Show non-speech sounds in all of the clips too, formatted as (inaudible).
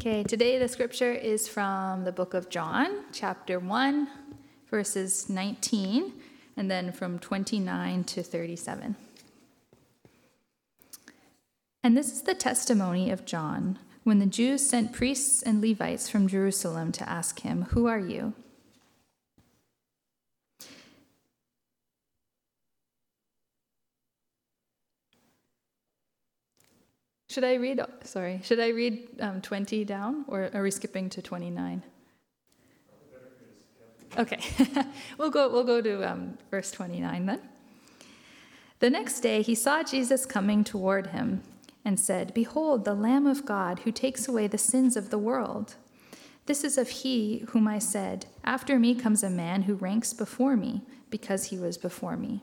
Okay, today the scripture is from the book of John, chapter 1, verses 19, and then from 29 to 37. And this is the testimony of John when the Jews sent priests and Levites from Jerusalem to ask him, Who are you? Should I read, sorry, should I read um, 20 down or are we skipping to 29? Okay, (laughs) we'll go, we'll go to um, verse 29 then. The next day he saw Jesus coming toward him and said, Behold, the Lamb of God who takes away the sins of the world. This is of he whom I said, After me comes a man who ranks before me, because he was before me.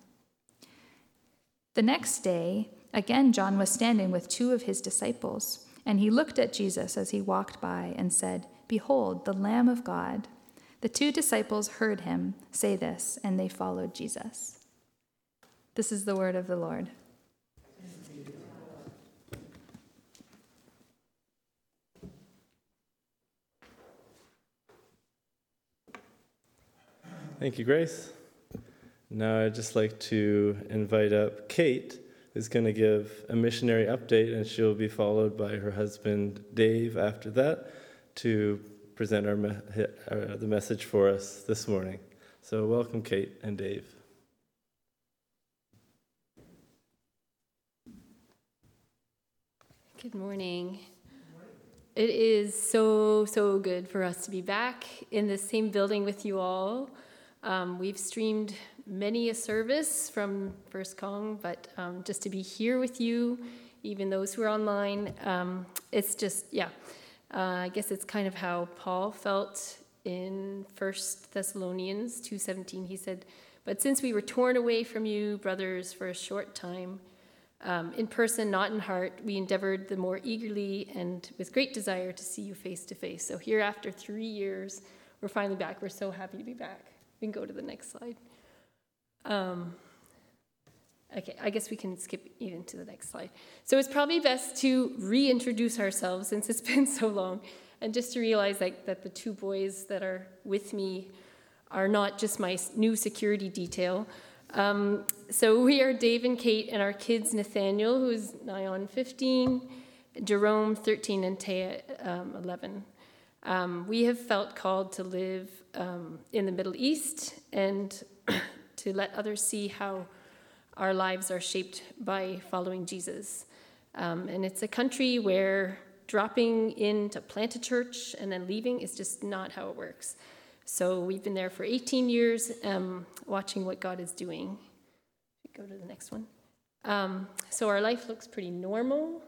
The next day, again, John was standing with two of his disciples, and he looked at Jesus as he walked by and said, Behold, the Lamb of God. The two disciples heard him say this, and they followed Jesus. This is the word of the Lord. Thank you, Grace. Now I'd just like to invite up Kate, who's going to give a missionary update, and she'll be followed by her husband Dave after that to present our me- uh, the message for us this morning. So, welcome, Kate and Dave. Good morning. It is so, so good for us to be back in the same building with you all. Um, we've streamed many a service from First Kong, but um, just to be here with you, even those who are online, um, it's just, yeah. Uh, I guess it's kind of how Paul felt in First Thessalonians 2.17. He said, But since we were torn away from you, brothers, for a short time, um, in person, not in heart, we endeavored the more eagerly and with great desire to see you face to face. So here, after three years, we're finally back. We're so happy to be back. We can go to the next slide. Um, okay, I guess we can skip even to the next slide. So it's probably best to reintroduce ourselves since it's (laughs) been so long, and just to realize like, that the two boys that are with me are not just my new security detail. Um, so we are Dave and Kate, and our kids Nathaniel, who's nigh on 15, Jerome 13, and Taya um, 11. Um, we have felt called to live um, in the Middle East and to let others see how our lives are shaped by following Jesus. Um, and it's a country where dropping in to plant a church and then leaving is just not how it works. So we've been there for 18 years, um, watching what God is doing. Go to the next one. Um, so our life looks pretty normal.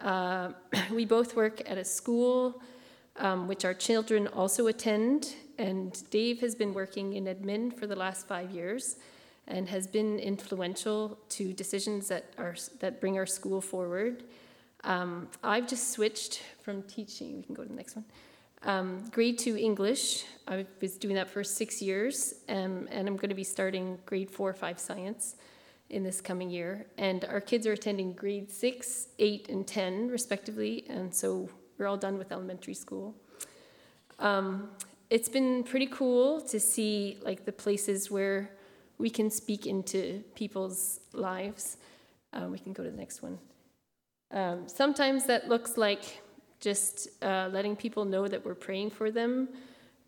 Uh, (clears throat) we both work at a school um, which our children also attend. And Dave has been working in admin for the last five years and has been influential to decisions that, are, that bring our school forward. Um, I've just switched from teaching, we can go to the next one, um, grade two English. I was doing that for six years, um, and I'm going to be starting grade four, or five science in this coming year. And our kids are attending grade six, eight, and 10, respectively, and so we're all done with elementary school. Um, it's been pretty cool to see like the places where we can speak into people's lives. Um, we can go to the next one. Um, sometimes that looks like just uh, letting people know that we're praying for them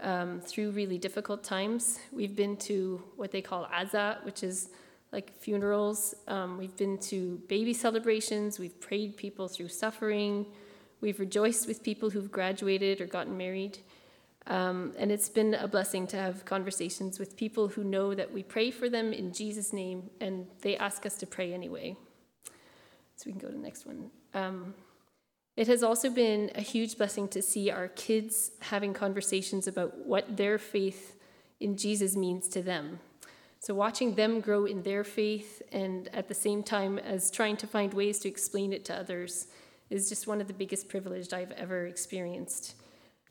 um, through really difficult times. We've been to what they call azat, which is like funerals. Um, we've been to baby celebrations. We've prayed people through suffering. We've rejoiced with people who've graduated or gotten married. Um, and it's been a blessing to have conversations with people who know that we pray for them in Jesus' name and they ask us to pray anyway. So we can go to the next one. Um, It has also been a huge blessing to see our kids having conversations about what their faith in Jesus means to them. So, watching them grow in their faith and at the same time as trying to find ways to explain it to others is just one of the biggest privileges I've ever experienced.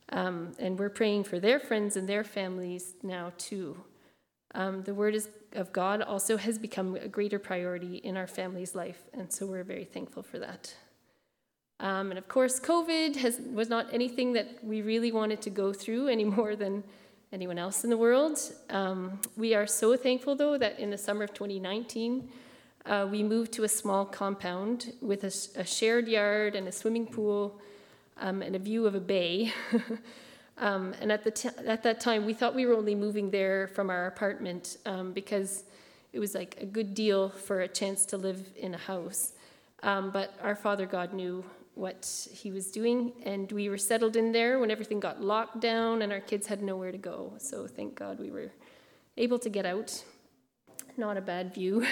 Um, and we're praying for their friends and their families now, too. Um, the word is, of God also has become a greater priority in our family's life, and so we're very thankful for that. Um, and of course, COVID has, was not anything that we really wanted to go through (laughs) any more than anyone else in the world. Um, we are so thankful, though, that in the summer of 2019, uh, we moved to a small compound with a, a shared yard and a swimming pool um, and a view of a bay. (laughs) um, and at, the t- at that time, we thought we were only moving there from our apartment um, because it was like a good deal for a chance to live in a house. Um, but our Father God knew what he was doing, and we were settled in there when everything got locked down and our kids had nowhere to go. So thank God we were able to get out. Not a bad view.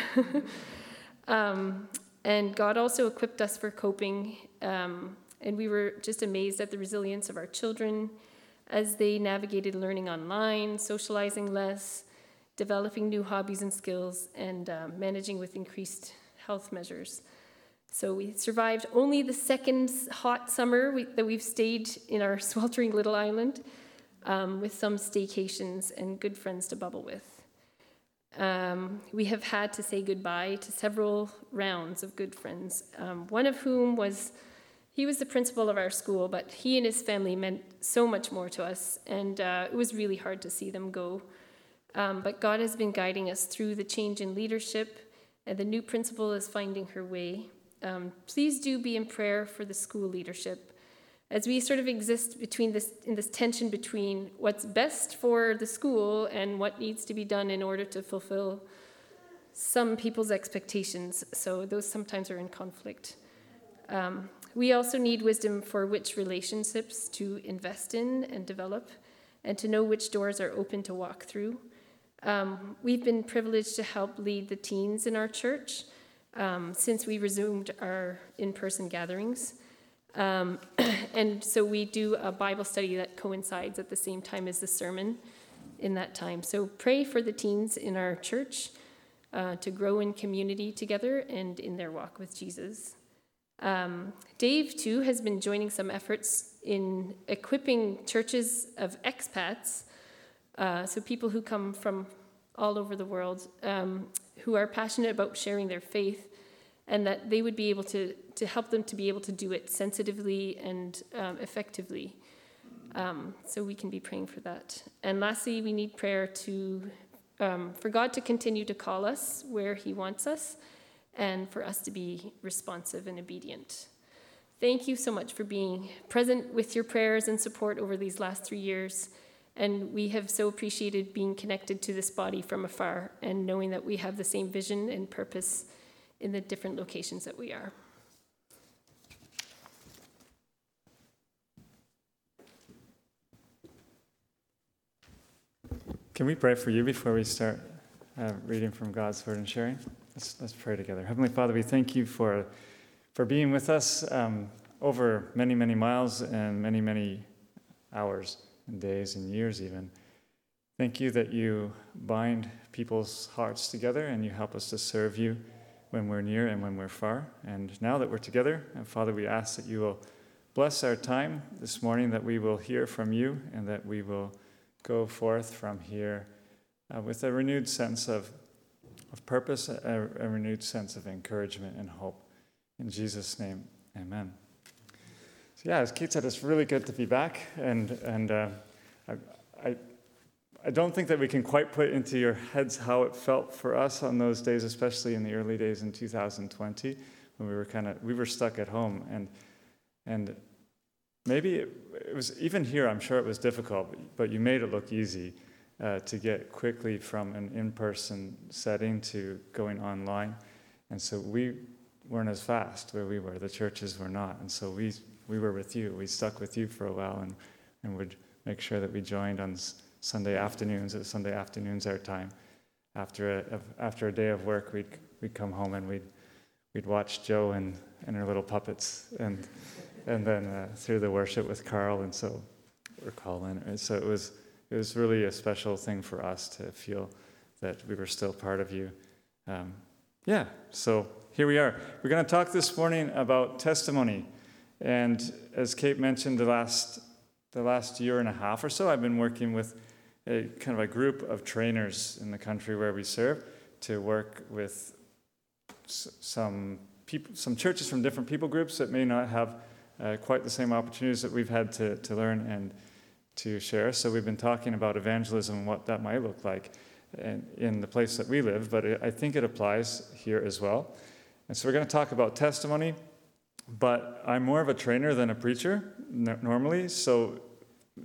(laughs) um, and God also equipped us for coping, um, and we were just amazed at the resilience of our children as they navigated learning online, socializing less, developing new hobbies and skills, and uh, managing with increased health measures. So we survived only the second hot summer we, that we've stayed in our (laughs) sweltering little island um, with some staycations and good friends to bubble with. Um, we have had to say goodbye to several rounds of good friends, um, one of whom was, he was the principal of our school, but he and his family meant so much more to us, and uh, it was really hard to see them go. Um, but God has been guiding us through the change in leadership, and the new principal is finding her way um, please do be in prayer for the school leadership as we sort of exist between this in this tension between what's best for the school and what needs to be done in order to fulfill some people's expectations. So those sometimes are in conflict. Um, we also need wisdom for which relationships to invest in and develop, and to know which doors are open to walk through. Um, we've been privileged to help lead the teens in our church um, since we resumed our in person gatherings. Um, (clears throat) and so we do a Bible study that coincides at the same time as the sermon in that time. So pray for the teens in our church uh, to grow in community together and in their walk with Jesus. Um, Dave, too, has been joining some efforts in equipping churches of expats, uh, so people who come from all over the world, um, who are passionate about sharing their faith and that they would be able to, to help them to be able to do it sensitively and um, effectively. Um, so we can be praying for that. And lastly, we need prayer to um, for God to continue to call us where He wants us, and for us to be responsive and obedient. Thank you so much for being present with your prayers and support over these last three years. And we have so appreciated being connected to this body from afar and knowing that we have the same vision and purpose in the different locations that we are. Can we pray for you before we start uh, reading from God's Word and sharing? Let's, let's pray together. Heavenly Father, we thank you for, for being with us um, over many, many miles and many, many hours and days and years, even. Thank you that you bind people's hearts together and you help us to serve you when we're near and when we're far. And now that we're together, and Father, we ask that you will bless our time this morning, that we will hear from you, and that we will go forth from here uh, with a renewed sense of, of purpose, a, a, renewed sense of encouragement and hope. In Jesus' name, amen. So, yeah, as Keith said, it's really good to be back. And, and uh, I, I I don't think that we can quite put into your heads how it felt for us on those days, especially in the early days in 2020 when we were kind of we were stuck at home and and maybe it, it, was even here. I'm sure it was difficult, but you made it look easy uh, to get quickly from an in-person setting to going online, and so we weren't as fast where we were. The churches were not, and so we we were with you. We stuck with you for a while and and would make sure that we joined on Sunday afternoons at Sunday afternoons our time. After a, after a day of work, we'd, we'd come home and we'd, we'd watch Joe and, and her little puppets and, and then uh, through the worship with Carl, and so we're calling. And so it was it was really a special thing for us to feel that we were still part of you. Um, yeah, so here we are. We're going to talk this morning about testimony, and as Kate mentioned, the last the last year and a half or so, I've been working with a kind of a group of trainers in the country where we serve to work with some people, some churches from different people groups that may not have uh, quite the same opportunities that we've had to, to learn and to share. So we've been talking about evangelism and what that might look like in, the place that we live, but I think it applies here as well. And so we're going to talk about testimony, but I'm more of a trainer than a preacher normally. So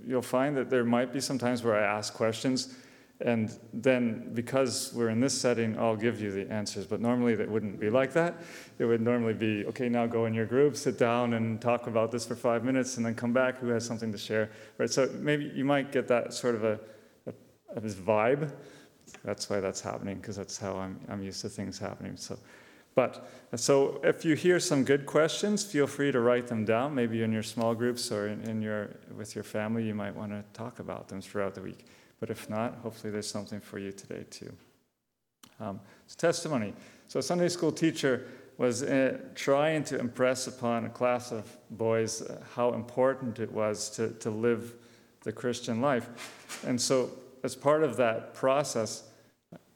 you'll find that there might be some times where I ask questions and then, because we're in this setting, I'll give you the answers. But normally, that wouldn't be like that. It would normally be, okay, now go in your group, sit down, and talk about this for five minutes, and then come back. Who has something to share? Right. So maybe you might get that sort of a, a, a vibe. That's why that's happening, because that's how I'm, I'm used to things happening. So, but so if you hear some good questions, feel free to write them down. Maybe in your small groups or in, in your with your family, you might want to talk about them throughout the week. But if not, hopefully there's something for you today too. Um, it's testimony. So a Sunday school teacher was uh, trying to impress upon a class of boys uh, how important it was to, to live the Christian life. And so, as part of that process,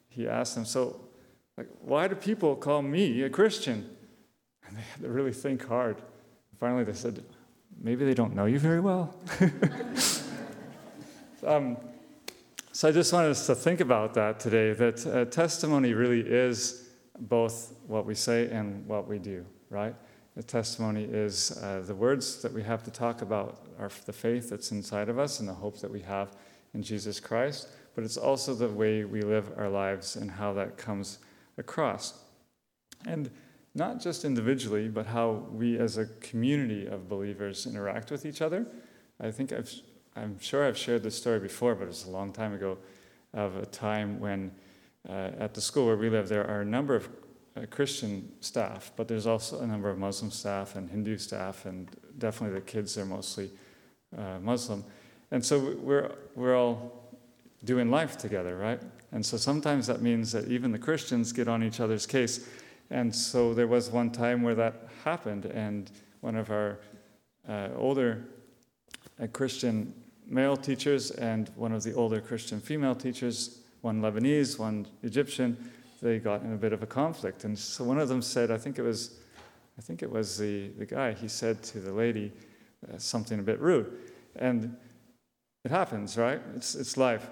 he asked them, So, like, why do people call me a Christian? And they had to really think hard. finally, they said, Maybe they don't know you very well. (laughs) um, so I just wanted us to think about that today that uh, testimony really is both what we say and what we do, right? The testimony is uh, the words that we have to talk about are the faith that's inside of us and the hope that we have in Jesus Christ, but it's also the way we live our lives and how that comes across. And not just individually, but how we as a community of believers interact with each other. I think I've I'm sure I've shared this story before, but it's a long time ago, of a time when uh, at the school where we live, there are a number of uh, Christian staff, but there's also a number of Muslim staff and Hindu staff, and definitely the kids are mostly uh, Muslim. And so we're, we're all doing life together, right? And so sometimes that means that even the Christians get on each other's case. And so there was one time where that happened, and one of our uh, older uh, Christian male teachers and one of the older Christian female teachers, one Lebanese, one Egyptian, they got in a bit of a conflict. And so one of them said, I think it was, I think it was the, the guy, he said to the lady uh, something a bit rude. And it happens, right? It's, it's life.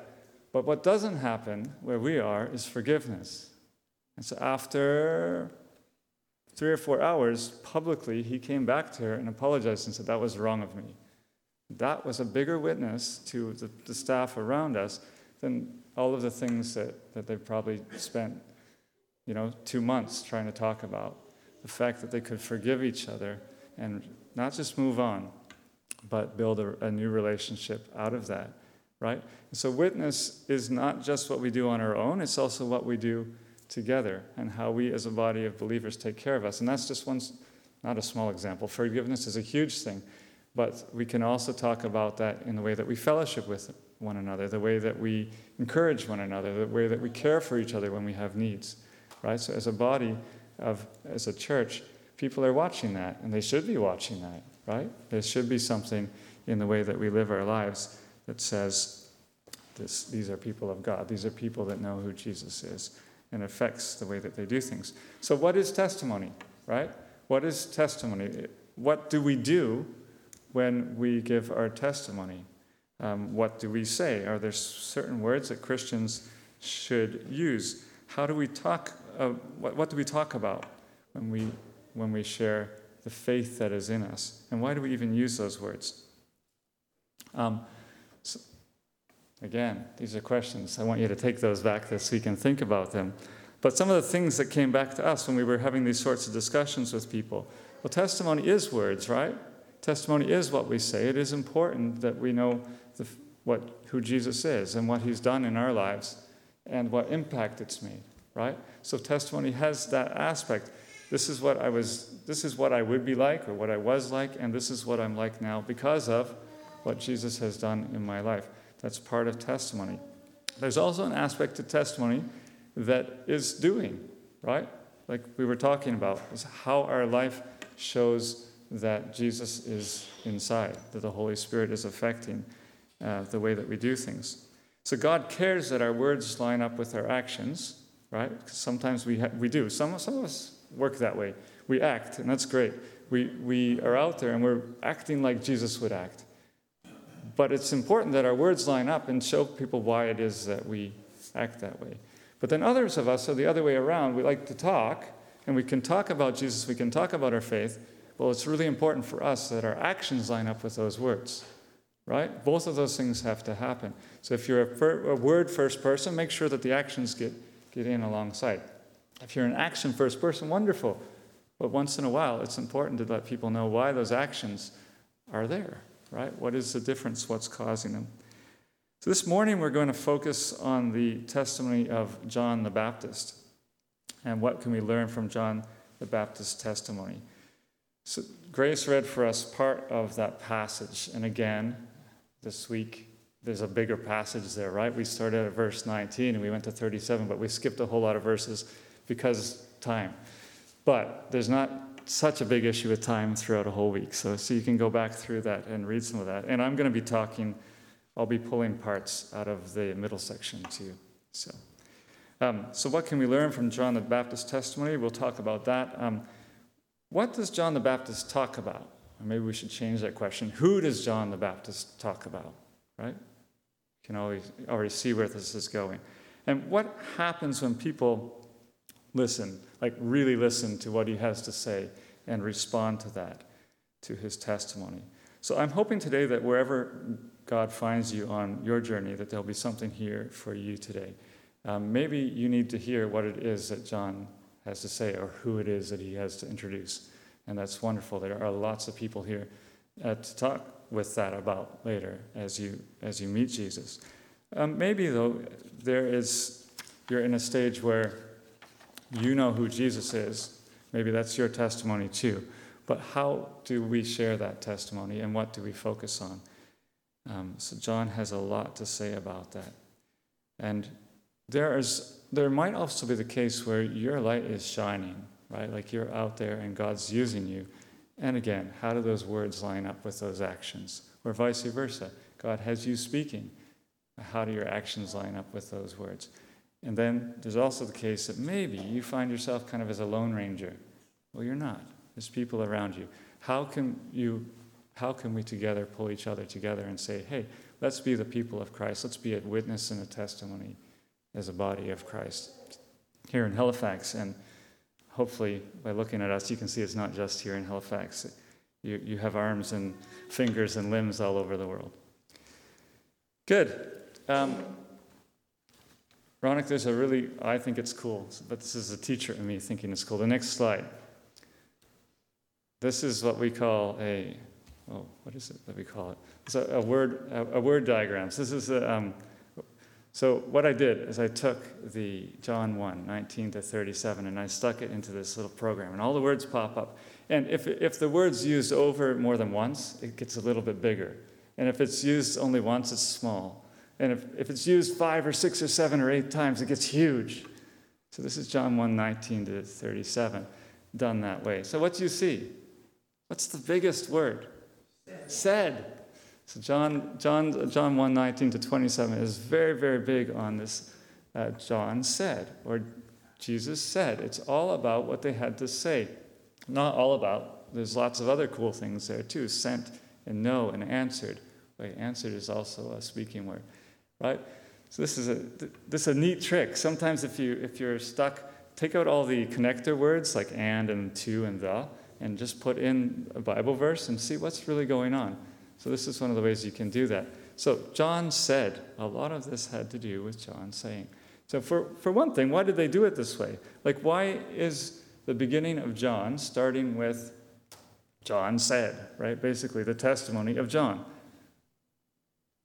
But what doesn't happen where we are is forgiveness. And so after three or four hours, publicly, he came back to her and apologized and said, That was wrong of me. That was a bigger witness to the, the staff around us than all of the things that, that they probably spent, you know, two months trying to talk about. The fact that they could forgive each other and not just move on, but build a, a new relationship out of that, right? And so, witness is not just what we do on our own, it's also what we do together and how we as a body of believers take care of us. And that's just one, not a small example. Forgiveness is a huge thing. But we can also talk about that in the way that we fellowship with one another, the way that we encourage one another, the way that we care for each other when we have needs, right? So, as a body of, as a church, people are watching that, and they should be watching that, right? There should be something in the way that we live our lives that says, this, these are people of God. These are people that know who Jesus is, and affects the way that they do things. So, what is testimony, right? What is testimony? What do we do when we give our testimony? Um, what do we say? Are there certain words that Christians should use? How do we talk? Uh, what, what do we talk about when we when we share the faith that is in us? And why do we even use those words? Um, so again, these are questions. I want you to take those back this week and think about them. But some of the things that came back to us when we were having these sorts of discussions with people well, testimony is words, right? Testimony is what we say. It is important that we know the, what, who Jesus is and what he's done in our lives and what impact it's made, right? So testimony has that aspect. This is what I was, this is what I would be like or what I was like, and this is what I'm like now because of what Jesus has done in my life. That's part of testimony. There's also an aspect to testimony that is doing, right? Like we were talking about, is how our life shows that Jesus is inside, that the Holy Spirit is affecting uh, the way that we do things. So God cares that our words line up with our actions, right? Sometimes we, ha- we do. Some, some of us work that way. We act, and that's great. We, we are out there and we're acting like Jesus would act. But it's important that our words line up and show people why it is that we act that way. But then others of us are the other way around. We like to talk, and we can talk about Jesus, we can talk about our faith. Well, it's really important for us that our actions line up with those words, right? Both of those things have to happen. So if you're a, fir- a word first person, make sure that the actions get, get in alongside. If you're an action first person, wonderful. But once in a while, it's important to let people know why those actions are there, right? What is the difference? What's causing them? So this morning, we're going to focus on the testimony of John the Baptist. And what can we learn from John the Baptist's testimony? So Grace read for us part of that passage. And again, this week, there's a bigger passage there, right? We started at verse 19 and we went to 37, but we skipped a whole lot of verses because time. But there's not such a big issue with time throughout a whole week. So, so you can go back through that and read some of that. And I'm going to be talking, I'll be pulling parts out of the middle section too. So, um, so what can we learn from John the Baptist's testimony? We'll talk about that. Um, what does John the Baptist talk about? Or maybe we should change that question. Who does John the Baptist talk about? Right? You can always already see where this is going. And what happens when people listen, like really listen to what he has to say and respond to that, to his testimony? So I'm hoping today that wherever God finds you on your journey, that there'll be something here for you today. Um, maybe you need to hear what it is that John has to say or who it is that he has to introduce. And that's wonderful. There are lots of people here uh, to talk with that about later as you, as you meet Jesus. Um, maybe, though, there is, you're in a stage where you know who Jesus is. Maybe that's your testimony too. But how do we share that testimony and what do we focus on? Um, so, John has a lot to say about that. And there is there might also be the case where your light is shining, right? Like you're out there and God's using you. And again, how do those words line up with those actions? Or vice versa. God has you speaking. How do your actions line up with those words? And then there's also the case that maybe you find yourself kind of as a lone ranger. Well, you're not. There's people around you. How can you how can we together pull each other together and say, hey, let's be the people of Christ. Let's be a witness and a testimony as a body of Christ here in Halifax. And hopefully, by looking at us, you can see it's not just here in Halifax. You, you have arms and fingers and limbs all over the world. Good. Um, Ronick, there's a really, I think it's cool, but this is a teacher in me thinking it's cool. The next slide. This is what we call a, oh, what is it that we call it? It's a, a word, a, a, word diagrams. This is a, um, so what I did is I took the John 1, 19 to 37, and I stuck it into this little program, and all the words pop up. And if, if the word's used over more than once, it gets a little bit bigger. And if it's used only once, it's small. And if, if it's used five or six or seven or eight times, it gets huge. So this is John 1, 19 to 37, done that way. So what do you see? What's the biggest word? Said. Said. So John, John, John 1, 19 to 27 is very, very big on this. Uh, John said, or Jesus said. It's all about what they had to say. Not all about, there's lots of other cool things there too. Sent and know and answered. Wait, answered is also a speaking word, right? So this is a this is a neat trick. Sometimes if you if you're stuck, take out all the connector words like and and to and the, and just put in a Bible verse and see what's really going on. So, this is one of the ways you can do that. So, John said, a lot of this had to do with John saying. So, for, for one thing, why did they do it this way? Like, why is the beginning of John starting with John said, right? Basically, the testimony of John.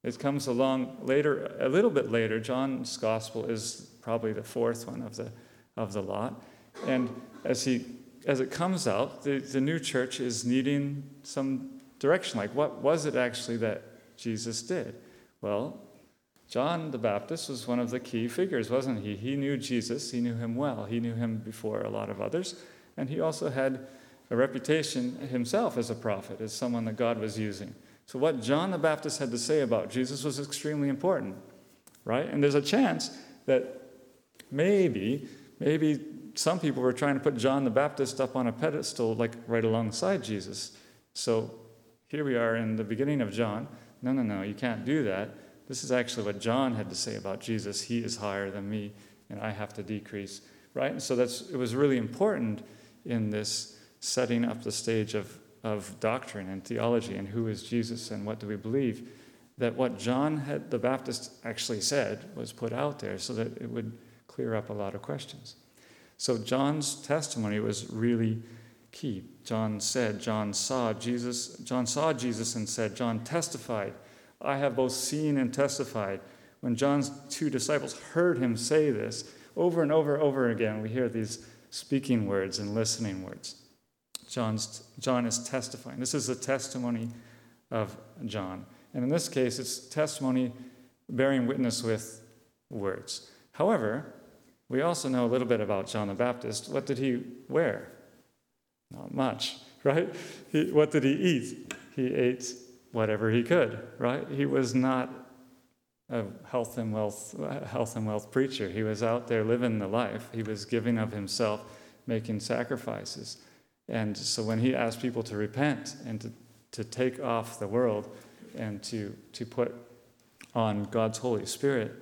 It comes along later, a little bit later. John's gospel is probably the fourth one of the, of the lot. And as he as it comes out, the, the new church is needing some direction. Like, what was it actually that Jesus did? Well, John the Baptist was one of the key figures, wasn't he? He knew Jesus, he knew him well, he knew him before a lot of others, and he also had a reputation himself as a prophet, as someone that God was using. So, what John the Baptist had to say about Jesus was extremely important, right? And there's a chance that maybe, maybe some people were trying to put John the Baptist up on a pedestal, like right alongside Jesus. So, here we are in the beginning of John. No, no, no, you can't do that. This is actually what John had to say about Jesus. He is higher than me, and I have to decrease, right? And so that's it was really important in this setting up the stage of, of doctrine and theology and who is Jesus and what do we believe, that what John had, the Baptist actually said was put out there so that it would clear up a lot of questions. So John's testimony was really key. John said, John saw Jesus, John saw Jesus and said, John testified, I have both seen and testified. When John's two disciples heard him say this, over and over and over again, we hear these speaking words and listening words. John's, John is testifying. This is the testimony of John. And in this case, it's testimony bearing witness with words. However, we also know a little bit about John the Baptist. What did he wear? Not much, right? He, what did he eat? He ate whatever he could, right? He was not a health and wealth health and wealth preacher. He was out there living the life. He was giving of himself, making sacrifices. And so when he asked people to repent and to, to take off the world and to, to put on God's Holy Spirit,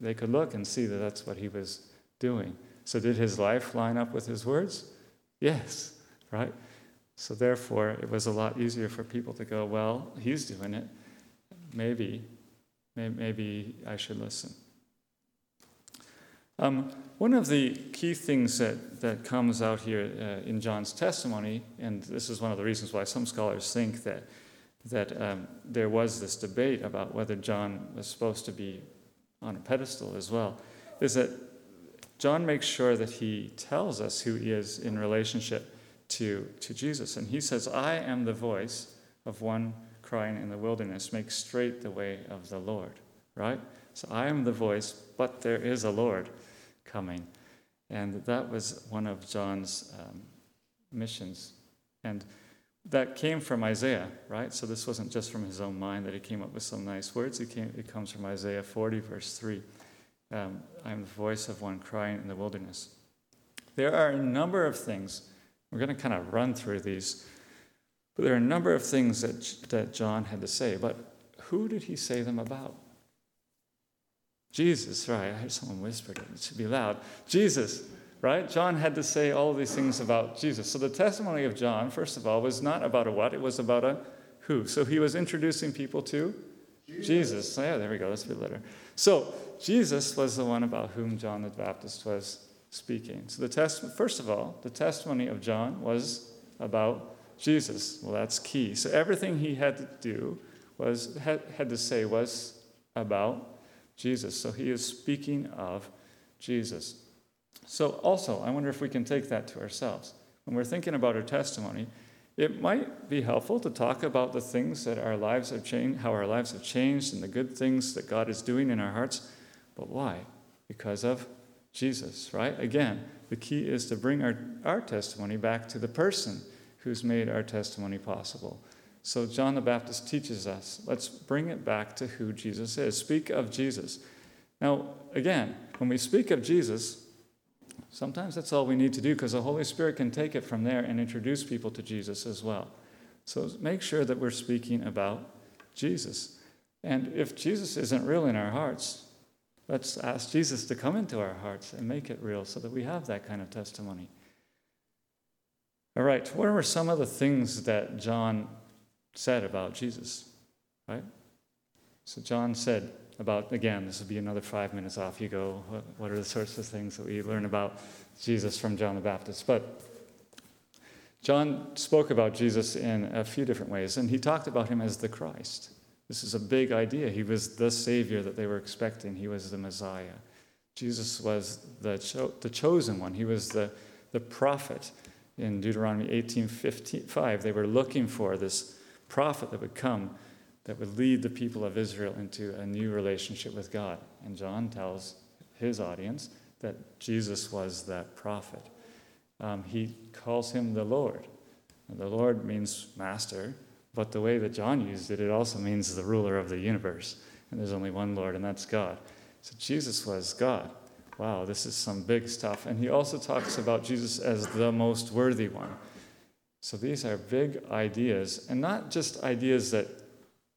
they could look and see that that's what he was doing. So, did his life line up with his words? Yes, right? So, therefore, it was a lot easier for people to go, well, he's doing it. Maybe, maybe I should listen. Um, one of the key things that, that comes out here uh, in John's testimony, and this is one of the reasons why some scholars think that, that um, there was this debate about whether John was supposed to be on a pedestal as well, is that John makes sure that he tells us who he is in relationship to, to Jesus. And he says, I am the voice of one crying in the wilderness, make straight the way of the Lord, right? So I am the voice, but there is a Lord coming. And that was one of John's um, missions. And that came from Isaiah, right? So this wasn't just from his own mind that he came up with some nice words. It, came, it comes from Isaiah 40, verse 3. Um, I am the voice of one crying in the wilderness. There are a number of things, we're going to kind of run through these, but there are a number of things that, that John had to say. But who did he say them about? Jesus, right? I heard someone whispered it. It should be loud. Jesus, right? John had to say all these things about Jesus. So the testimony of John, first of all, was not about a what, it was about a who. So he was introducing people to Jesus. Jesus. Oh, yeah, there we go. That's a bit better. So Jesus was the one about whom John the Baptist was speaking. So the test, first of all, the testimony of John was about Jesus. Well, that's key. So everything he had to do was had, had to say was about Jesus. So he is speaking of Jesus. So, also, I wonder if we can take that to ourselves. When we're thinking about our testimony, it might be helpful to talk about the things that our lives have changed, how our lives have changed, and the good things that God is doing in our hearts. But why? Because of Jesus, right? Again, the key is to bring our, our testimony back to the person who's made our testimony possible. So John the Baptist teaches us let's bring it back to who Jesus is. Speak of Jesus. Now, again, when we speak of Jesus, sometimes that's all we need to do because the Holy Spirit can take it from there and introduce people to Jesus as well. So make sure that we're speaking about Jesus. And if Jesus isn't real in our hearts, let's ask Jesus to come into our hearts and make it real so that we have that kind of testimony. All right, what were some of the things that John said about Jesus, right? So John said about, again, this will be another five minutes off you go. What, what are the sorts of things that we learn about Jesus from John the Baptist? But John spoke about Jesus in a few different ways, and he talked about him as the Christ. This is a big idea. He was the Savior that they were expecting, he was the Messiah. Jesus was the, cho- the chosen one, he was the, the prophet in Deuteronomy 18:5. They were looking for this prophet that would come that would lead the people of Israel into a new relationship with God. And John tells his audience that Jesus was that prophet. Um, he calls him the Lord. And the Lord means master, but the way that John used it, it also means the ruler of the universe. And there's only one Lord, and that's God. So Jesus was God. Wow, this is some big stuff. And he also talks about Jesus as the most worthy one. So these are big ideas, and not just ideas that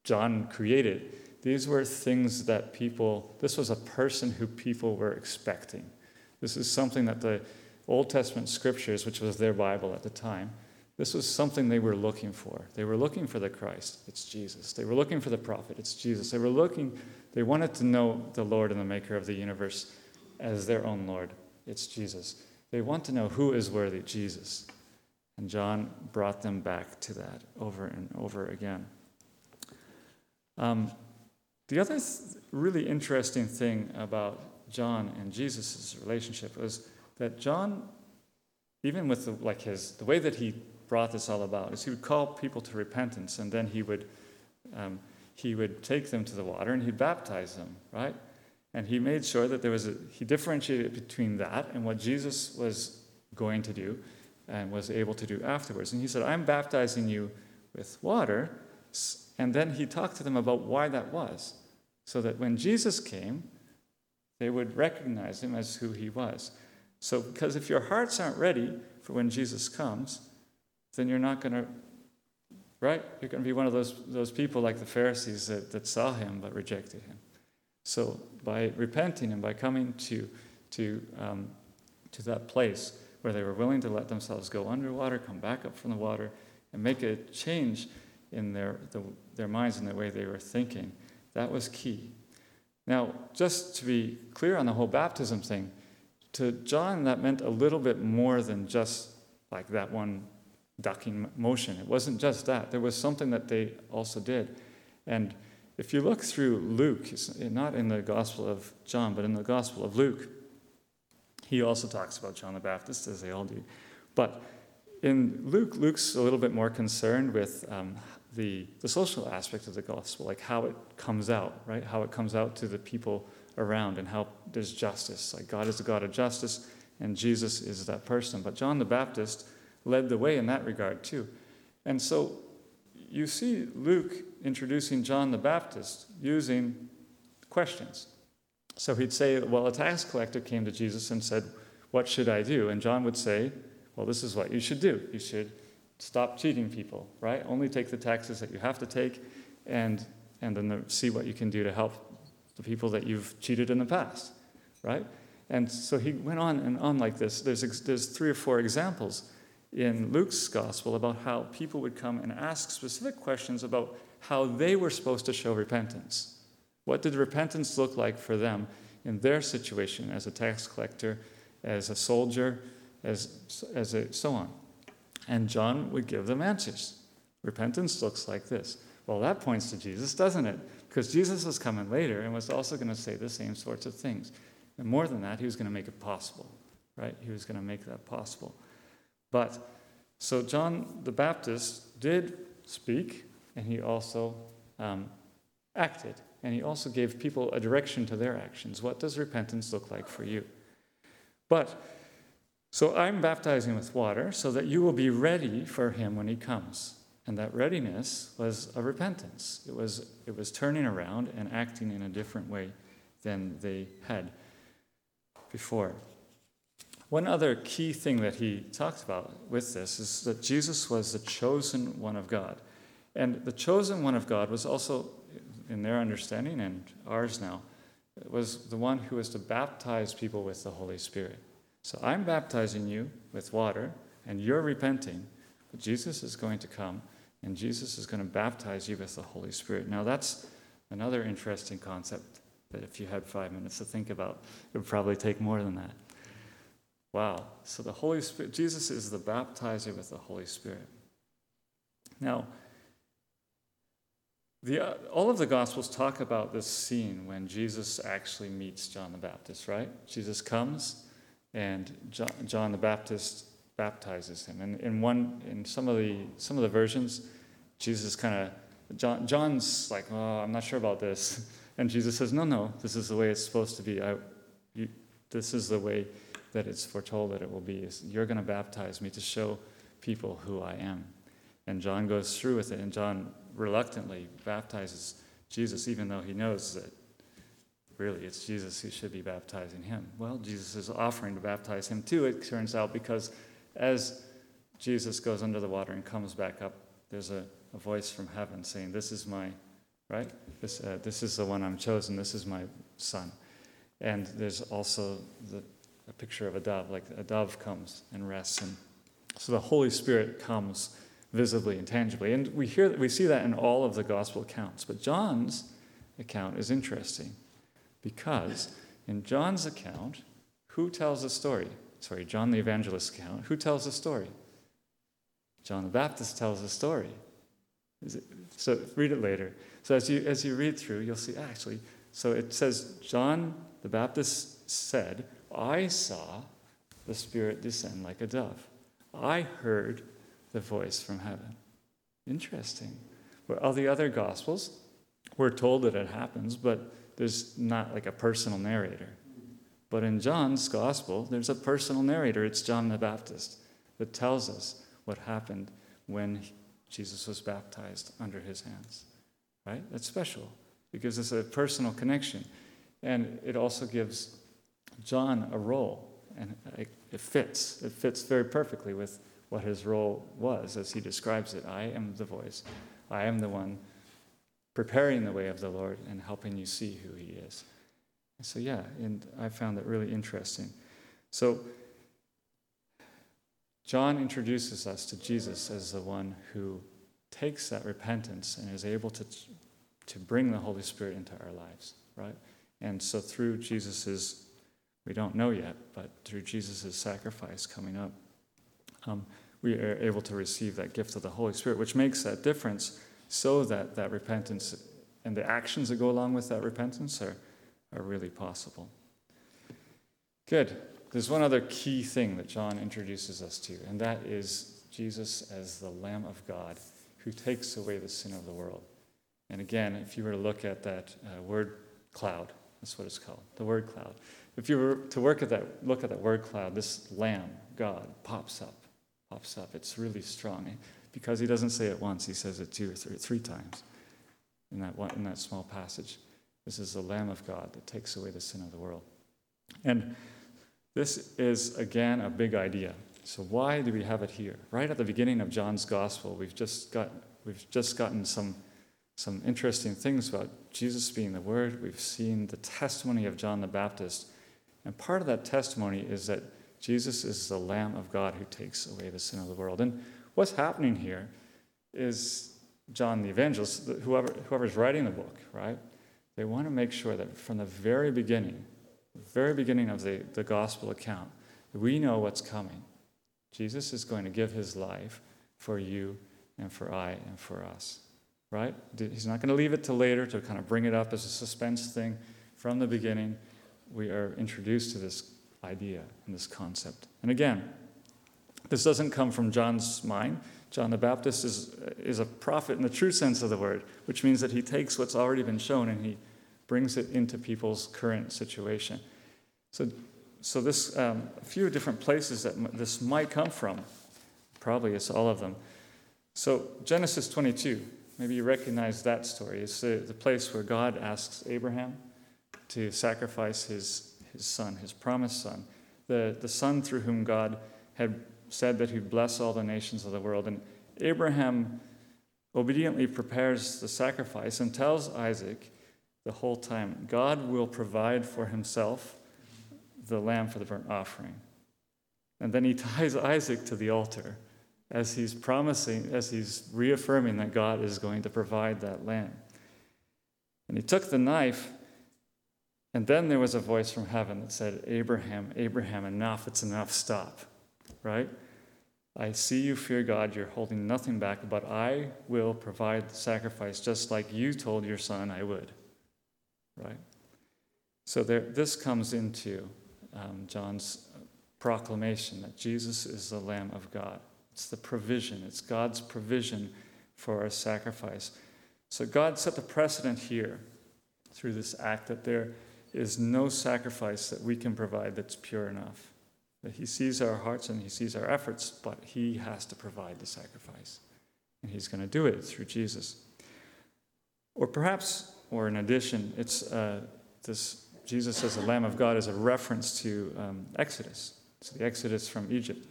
John created. These were things that people, this was a person who people were expecting. This is something that the Old Testament scriptures, which was their Bible at the time, this was something they were looking for. They were looking for the Christ. It's Jesus. They were looking for the prophet. It's Jesus. They were looking, they wanted to know the Lord and the maker of the universe as their own Lord. It's Jesus. They want to know who is worthy, Jesus. And John brought them back to that over and over again. Um, the other th- really interesting thing about John and Jesus' relationship was that John, even with the, like his the way that he brought this all about, is he would call people to repentance, and then he would um, he would take them to the water and he'd baptize them, right? And he made sure that there was a, he differentiated between that and what Jesus was going to do and was able to do afterwards. And he said, I'm baptizing you with water. And then he talked to them about why that was, so that when Jesus came, they would recognize him as who he was. So, because if your hearts aren't ready for when Jesus comes, then you're not going to, right? You're going to be one of those, those people like the Pharisees that, that saw him but rejected him. So, by repenting and by coming to, to, um, to that place where they were willing to let themselves go underwater, come back up from the water, and make a change in their, the, their minds and the way they were thinking, that was key. Now, just to be clear on the whole baptism thing, to John, that meant a little bit more than just like that one ducking motion. It wasn't just that, there was something that they also did. And if you look through Luke, not in the Gospel of John, but in the Gospel of Luke, he also talks about John the Baptist, as they all do. But in Luke, Luke's a little bit more concerned with um, the, the social aspect of the gospel, like how it comes out, right? How it comes out to the people around and how there's justice. Like God is the God of justice, and Jesus is that person. But John the Baptist led the way in that regard, too. And so you see Luke introducing John the Baptist using questions. So he'd say, Well, a tax collector came to Jesus and said, What should I do? And John would say, Well, this is what you should do. You should stop cheating people, right? Only take the taxes that you have to take and, and then the, see what you can do to help the people that you've cheated in the past, right? And so he went on and on like this. There's, there's three or four examples in Luke's gospel about how people would come and ask specific questions about how they were supposed to show repentance. What did repentance look like for them in their situation as a tax collector, as a soldier, as, as a, so on? And John would give them answers. Repentance looks like this. Well, that points to Jesus, doesn't it? Because Jesus was coming later and was also going to say the same sorts of things. And more than that, he was going to make it possible, right? He was going to make that possible. But so John the Baptist did speak, and he also um, acted. And he also gave people a direction to their actions. What does repentance look like for you? But so I'm baptizing with water so that you will be ready for him when he comes. And that readiness was a repentance. It was, it was turning around and acting in a different way than they had before. One other key thing that he talks about with this is that Jesus was the chosen one of God. And the chosen one of God was also, in their understanding and ours now, was the one who was to baptize people with the Holy Spirit. So I'm baptizing you with water, and you're repenting, but Jesus is going to come, and Jesus is going to baptize you with the Holy Spirit. Now, that's another interesting concept that if you had five minutes to think about, it would probably take more than that. Wow. So the Holy Spirit, Jesus is the baptizer with the Holy Spirit. Now, the, uh, all of the Gospels talk about this scene when Jesus actually meets John the Baptist, right? Jesus comes, and John, John the Baptist baptizes him. And in one, in some of the some of the versions, Jesus kind of John, John's like, oh, I'm not sure about this, (laughs) and Jesus says, no, no, this is the way it's supposed to be. I, you, this is the way that it's foretold that it will be. Is you're going to baptize me to show people who I am. And John goes through with it, and John reluctantly baptizes Jesus, even though he knows that really it's Jesus who should be baptizing him. Well, Jesus is offering to baptize him too, it turns out, because as Jesus goes under the water and comes back up, there's a, a voice from heaven saying, This is my, right? This, uh, this is the one I'm chosen. This is my son. And there's also the, a picture of a dove, like a dove comes and rests. And so the Holy Spirit comes visibly and tangibly. And we, hear, we see that in all of the gospel accounts. But John's account is interesting because in John's account, who tells the story? Sorry, John the Evangelist's account. Who tells the story? John the Baptist tells the story. so read it later. So as you as you read through, you'll see actually. So it says John the Baptist said, "I saw the Spirit descend like a dove. I heard the voice from heaven." Interesting. But all the other Gospels, we're told that it happens, but there's not like a personal narrator. But in John's Gospel, there's a personal narrator. It's John the Baptist that tells us what happened when Jesus was baptized under his hands. Right? That's special because it's a personal connection. And it also gives John a role, and it fits. It fits very perfectly with what his role was as he describes it. I am the voice, I am the one preparing the way of the Lord and helping you see who he is. So, yeah, and I found that really interesting. So, John introduces us to Jesus as the one who takes that repentance and is able to, to bring the Holy Spirit into our lives, right? And so through Jesus's, we don't know yet, but through Jesus' sacrifice coming up, um, we are able to receive that gift of the Holy Spirit, which makes that difference so that that repentance and the actions that go along with that repentance are, are really possible. Good. There's one other key thing that John introduces us to, and that is Jesus as the Lamb of God who takes away the sin of the world. And again, if you were to look at that uh, word cloud, that's what it's called, the word cloud. If you were to work at that, look at that word cloud, this Lamb, God, pops up, pops up. It's really strong because he doesn't say it once, he says it two or three, three times in that, one, in that small passage. This is the Lamb of God that takes away the sin of the world. And this is, again, a big idea. So, why do we have it here? Right at the beginning of John's Gospel, we've just, got, we've just gotten some, some interesting things about Jesus being the Word. We've seen the testimony of John the Baptist. And part of that testimony is that Jesus is the Lamb of God who takes away the sin of the world. And what's happening here is John the Evangelist, whoever, whoever's writing the book, right? They want to make sure that from the very beginning, the very beginning of the, the gospel account, we know what's coming. Jesus is going to give his life for you and for I and for us. Right? He's not going to leave it to later to kind of bring it up as a suspense thing. From the beginning, we are introduced to this idea and this concept. And again, this doesn't come from John's mind. John the Baptist is, is a prophet in the true sense of the word, which means that he takes what's already been shown and he brings it into people's current situation. So, so this, um, a few different places that this might come from. Probably it's all of them. So Genesis 22, maybe you recognize that story. It's the, the place where God asks Abraham to sacrifice his, his son, his promised son, the, the son through whom God had said that he'd bless all the nations of the world. And Abraham obediently prepares the sacrifice and tells Isaac, the whole time. God will provide for himself the lamb for the burnt offering. And then he (laughs) ties Isaac to the altar as he's promising, as he's reaffirming that God is going to provide that lamb. And he took the knife, and then there was a voice from heaven that said, Abraham, Abraham, enough, it's enough, stop. Right? I see you fear God, you're holding nothing back, but I will provide the sacrifice just like you told your son I would right? So there, this comes into um, John's proclamation that Jesus is the Lamb of God. It's the provision, it's God's provision for our sacrifice. So God set the precedent here through this act that there is no sacrifice that we can provide that's pure enough. That He sees our hearts and He sees our efforts, but He has to provide the sacrifice. And He's going to do it through Jesus. Or perhaps, or in addition, it's uh, this Jesus as the Lamb of God is a reference to um, Exodus. It's the Exodus from Egypt.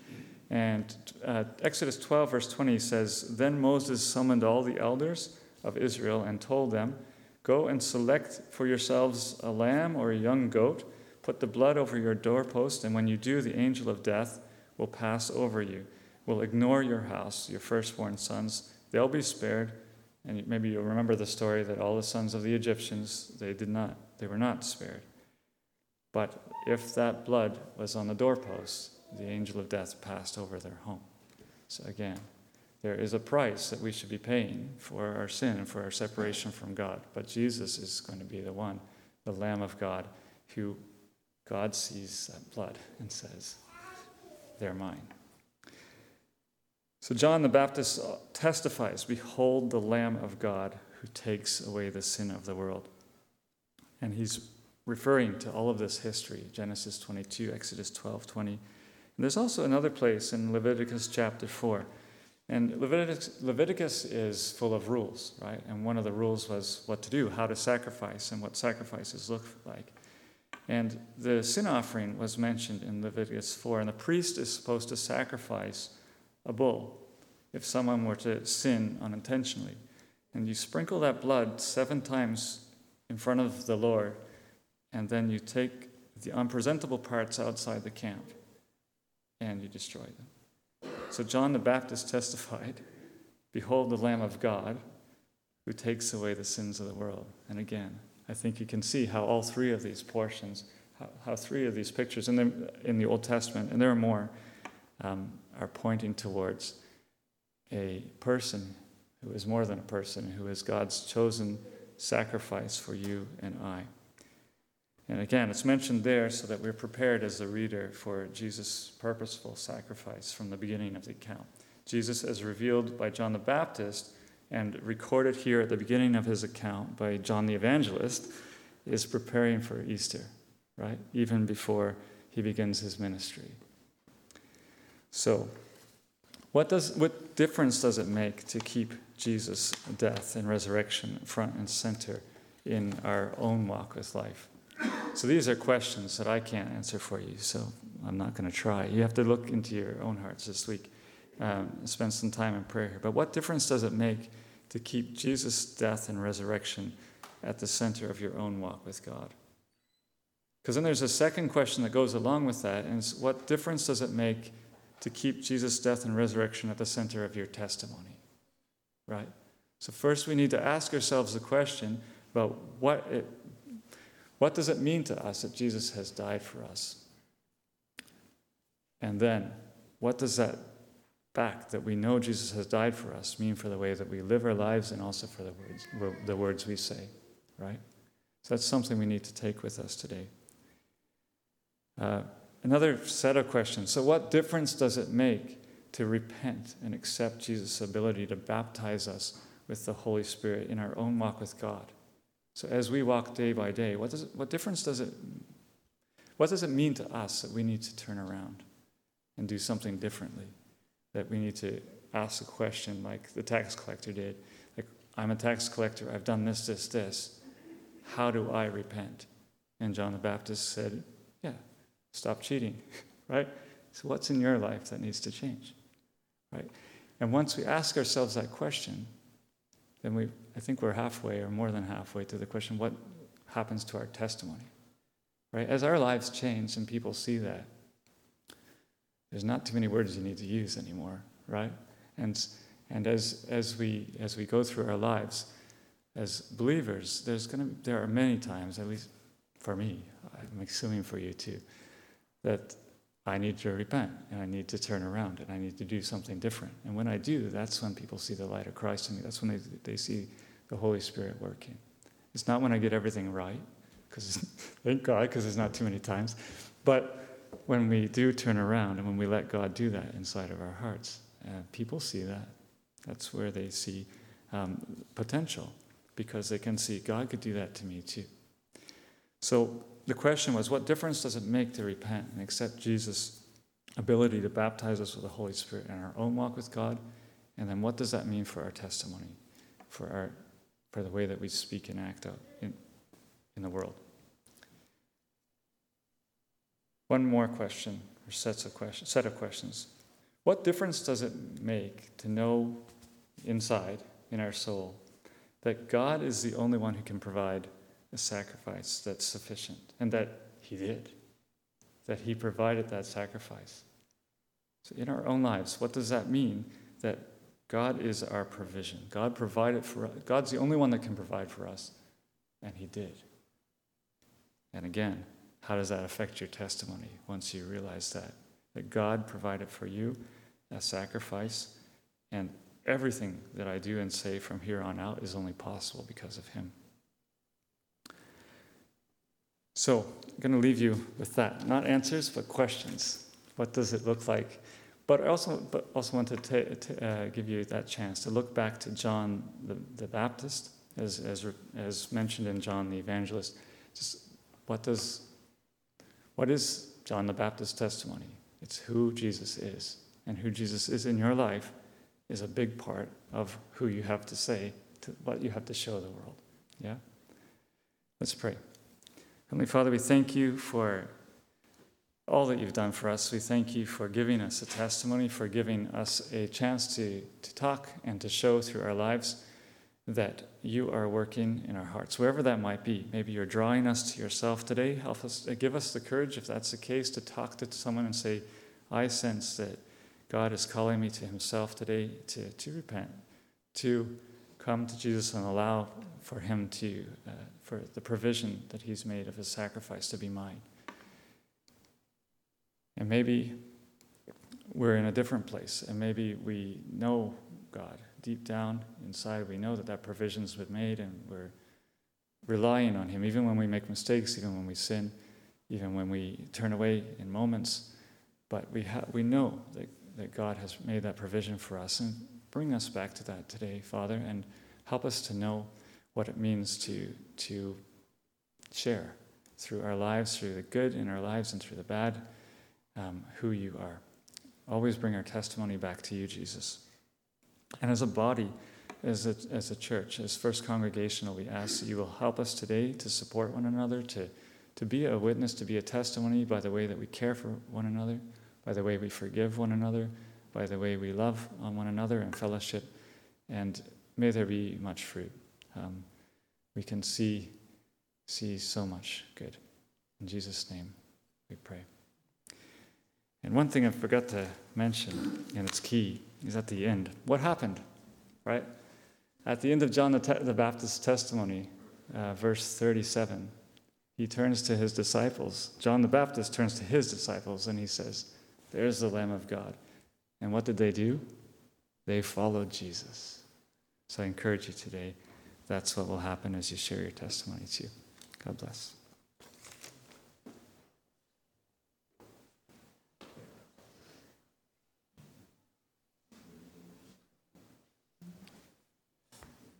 And uh, Exodus 12, verse 20 says Then Moses summoned all the elders of Israel and told them, Go and select for yourselves a lamb or a young goat, put the blood over your doorpost, and when you do, the angel of death will pass over you, will ignore your house, your firstborn sons. They'll be spared. And maybe you'll remember the story that all the sons of the Egyptians, they did not, they were not spared. But if that blood was on the doorpost, the angel of death passed over their home. So again, there is a price that we should be paying for our sin and for our separation from God. But Jesus is going to be the one, the Lamb of God, who God sees that blood and says, They're mine. So John the Baptist testifies Behold the Lamb of God who takes away the sin of the world. And he's referring to all of this history Genesis 22, Exodus 12, 20. And there's also another place in Leviticus chapter 4 and Leviticus, Leviticus is full of rules, right? And one of the rules was what to do, how to sacrifice, and what sacrifices look like. And the sin offering was mentioned in Leviticus 4, and the priest is supposed to sacrifice a bull if someone were to sin unintentionally. And you sprinkle that blood seven times in front of the Lord, and then you take the unpresentable parts outside the camp and you destroy them. So John the Baptist testified, Behold the Lamb of God who takes away the sins of the world. And again, I think you can see how all three of these portions, how, how three of these pictures in the, in the Old Testament, and there are more, um, are pointing towards a person who is more than a person, who is God's chosen sacrifice for you and I. And again, it's mentioned there so that we're prepared as the reader for Jesus' purposeful sacrifice from the beginning of the account. Jesus, as revealed by John the Baptist and recorded here at the beginning of his account by John the Evangelist, is preparing for Easter, right? Even before he begins his ministry. So, what, does, what difference does it make to keep Jesus' death and resurrection front and center in our own walk with life? So these are questions that I can't answer for you, so I'm not going to try. You have to look into your own hearts this week, um, spend some time in prayer here. But what difference does it make to keep Jesus' death and resurrection at the center of your own walk with God? Because then there's a second question that goes along with that, and it's what difference does it make to keep Jesus' death and resurrection at the center of your testimony? Right? So, first we need to ask ourselves the question about what it what does it mean to us that Jesus has died for us? And then, what does that fact that we know Jesus has died for us mean for the way that we live our lives and also for the words, the words we say, right? So that's something we need to take with us today. Uh, another set of questions. So, what difference does it make to repent and accept Jesus' ability to baptize us with the Holy Spirit in our own walk with God? So as we walk day by day, what, does it, what difference does it what does it mean to us that we need to turn around and do something differently? That we need to ask a question like the tax collector did. Like, I'm a tax collector, I've done this, this, this. How do I repent? And John the Baptist said, Yeah, stop cheating, (laughs) right? So, what's in your life that needs to change, right? And once we ask ourselves that question, then we, I think we're halfway or more than halfway to the question what happens to our testimony? Right? As our lives change and people see that, there's not too many words you need to use anymore, right? And, and as, as, we, as we go through our lives as believers, there's gonna, there are many times, at least for me, I'm assuming for you too, that I need to repent and I need to turn around and I need to do something different. And when I do, that's when people see the light of Christ in me. That's when they, they see the Holy Spirit working. It's not when I get everything right, because (laughs) thank God, because there's not too many times. But when we do turn around and when we let God do that inside of our hearts, uh, people see that. That's where they see um, potential because they can see God could do that to me too. So the question was what difference does it make to repent and accept Jesus' ability to baptize us with the Holy Spirit in our own walk with God? And then what does that mean for our testimony, for, our, for the way that we speak and act out in, in the world? One more question, or sets of questions, set of questions. What difference does it make to know inside, in our soul, that God is the only one who can provide a sacrifice that's sufficient, and that He did, that He provided that sacrifice? So, in our own lives, what does that mean? That God is our provision. God provided for us. God's the only one that can provide for us, and He did. And again, how does that affect your testimony once you realize that? That God provided for you a sacrifice, and everything that I do and say from here on out is only possible because of Him. So, I'm going to leave you with that. Not answers, but questions. What does it look like? But I also, but also want to, ta- to uh, give you that chance to look back to John the, the Baptist, as, as, as mentioned in John the Evangelist. Just what does what is John the Baptist's testimony? It's who Jesus is. And who Jesus is in your life is a big part of who you have to say, to what you have to show the world. Yeah? Let's pray. Heavenly Father, we thank you for all that you've done for us. We thank you for giving us a testimony, for giving us a chance to, to talk and to show through our lives that you are working in our hearts, wherever that might be. Maybe you're drawing us to yourself today. Help us, uh, give us the courage, if that's the case, to talk to someone and say, I sense that God is calling me to Himself today to, to repent, to come to Jesus and allow for Him to, uh, for the provision that He's made of His sacrifice to be mine. And maybe we're in a different place, and maybe we know God deep down inside, we know that that provision's been made and we're relying on Him, even when we make mistakes, even when we sin, even when we turn away in moments. But we, ha- we know that, that God has made that provision for us. And bring us back to that today, Father, and help us to know what it means to, to share through our lives, through the good in our lives and through the bad, um, who you are. Always bring our testimony back to you, Jesus. And as a body, as a, as a church, as First Congregational, we ask that you will help us today to support one another, to, to be a witness, to be a testimony by the way that we care for one another, by the way we forgive one another, by the way we love on one another and fellowship. And may there be much fruit. Um, we can see, see so much good. In Jesus' name, we pray. And one thing I forgot to mention, and it's key, is at the end. What happened, right? At the end of John the, te- the Baptist's testimony, uh, verse 37, he turns to his disciples. John the Baptist turns to his disciples and he says, There's the Lamb of God. And what did they do? They followed Jesus. So I encourage you today, that's what will happen as you share your testimony too. God bless.